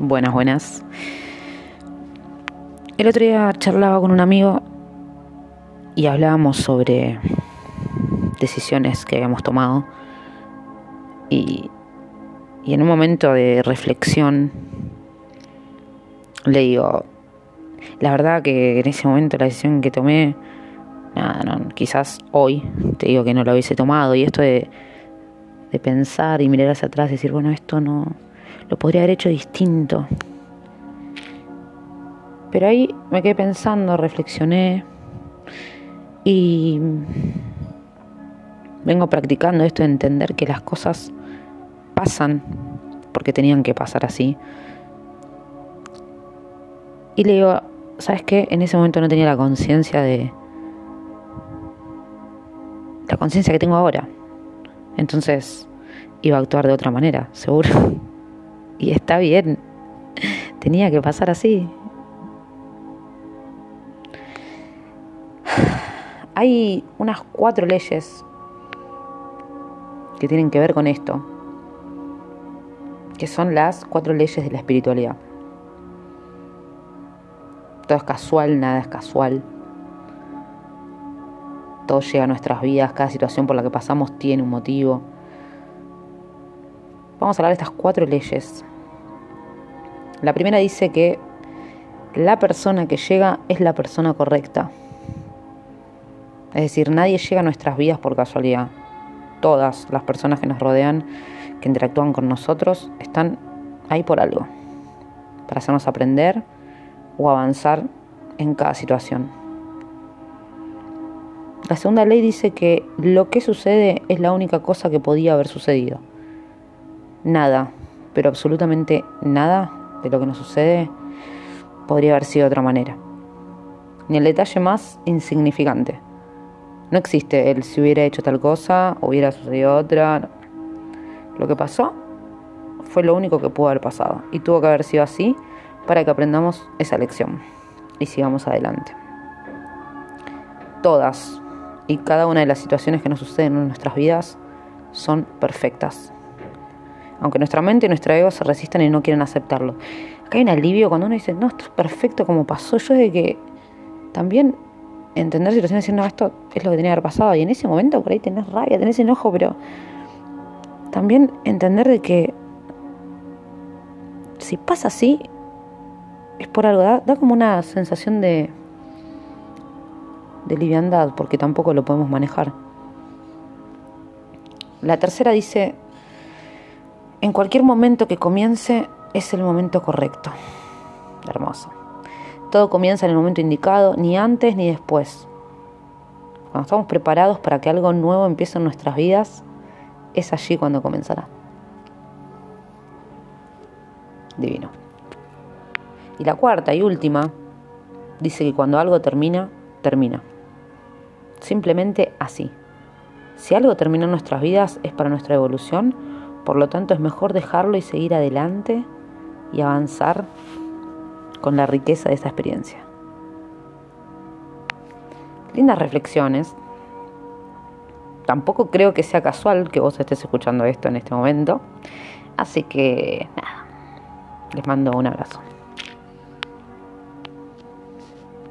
Buenas, buenas. El otro día charlaba con un amigo y hablábamos sobre decisiones que habíamos tomado y, y en un momento de reflexión le digo, la verdad que en ese momento la decisión que tomé, nada, no, quizás hoy te digo que no lo hubiese tomado y esto de, de pensar y mirar hacia atrás y decir, bueno, esto no, lo podría haber hecho distinto. Pero ahí me quedé pensando, reflexioné y vengo practicando esto de entender que las cosas pasan porque tenían que pasar así. Y le digo, ¿sabes qué? En ese momento no tenía la conciencia de... La conciencia que tengo ahora. Entonces iba a actuar de otra manera, seguro. Y está bien. Tenía que pasar así. Hay unas cuatro leyes que tienen que ver con esto, que son las cuatro leyes de la espiritualidad. Todo es casual, nada es casual. Todo llega a nuestras vidas, cada situación por la que pasamos tiene un motivo. Vamos a hablar de estas cuatro leyes. La primera dice que la persona que llega es la persona correcta. Es decir, nadie llega a nuestras vidas por casualidad. Todas las personas que nos rodean, que interactúan con nosotros, están ahí por algo. Para hacernos aprender o avanzar en cada situación. La segunda ley dice que lo que sucede es la única cosa que podía haber sucedido nada, pero absolutamente nada de lo que nos sucede podría haber sido de otra manera. Ni el detalle más insignificante. No existe el si hubiera hecho tal cosa, hubiera sucedido otra. Lo que pasó fue lo único que pudo haber pasado y tuvo que haber sido así para que aprendamos esa lección y sigamos adelante. Todas y cada una de las situaciones que nos suceden en nuestras vidas son perfectas aunque nuestra mente y nuestro ego se resistan y no quieren aceptarlo. Acá hay un alivio cuando uno dice, no, esto es perfecto como pasó. Yo de que también entender situaciones diciendo, no, esto es lo que tenía que haber pasado. Y en ese momento por ahí tenés rabia, tenés enojo, pero también entender de que si pasa así, es por algo, da como una sensación de, de liviandad, porque tampoco lo podemos manejar. La tercera dice, en cualquier momento que comience es el momento correcto. Hermoso. Todo comienza en el momento indicado, ni antes ni después. Cuando estamos preparados para que algo nuevo empiece en nuestras vidas, es allí cuando comenzará. Divino. Y la cuarta y última dice que cuando algo termina, termina. Simplemente así. Si algo termina en nuestras vidas es para nuestra evolución, por lo tanto, es mejor dejarlo y seguir adelante y avanzar con la riqueza de esa experiencia. Lindas reflexiones. Tampoco creo que sea casual que vos estés escuchando esto en este momento. Así que nada, les mando un abrazo.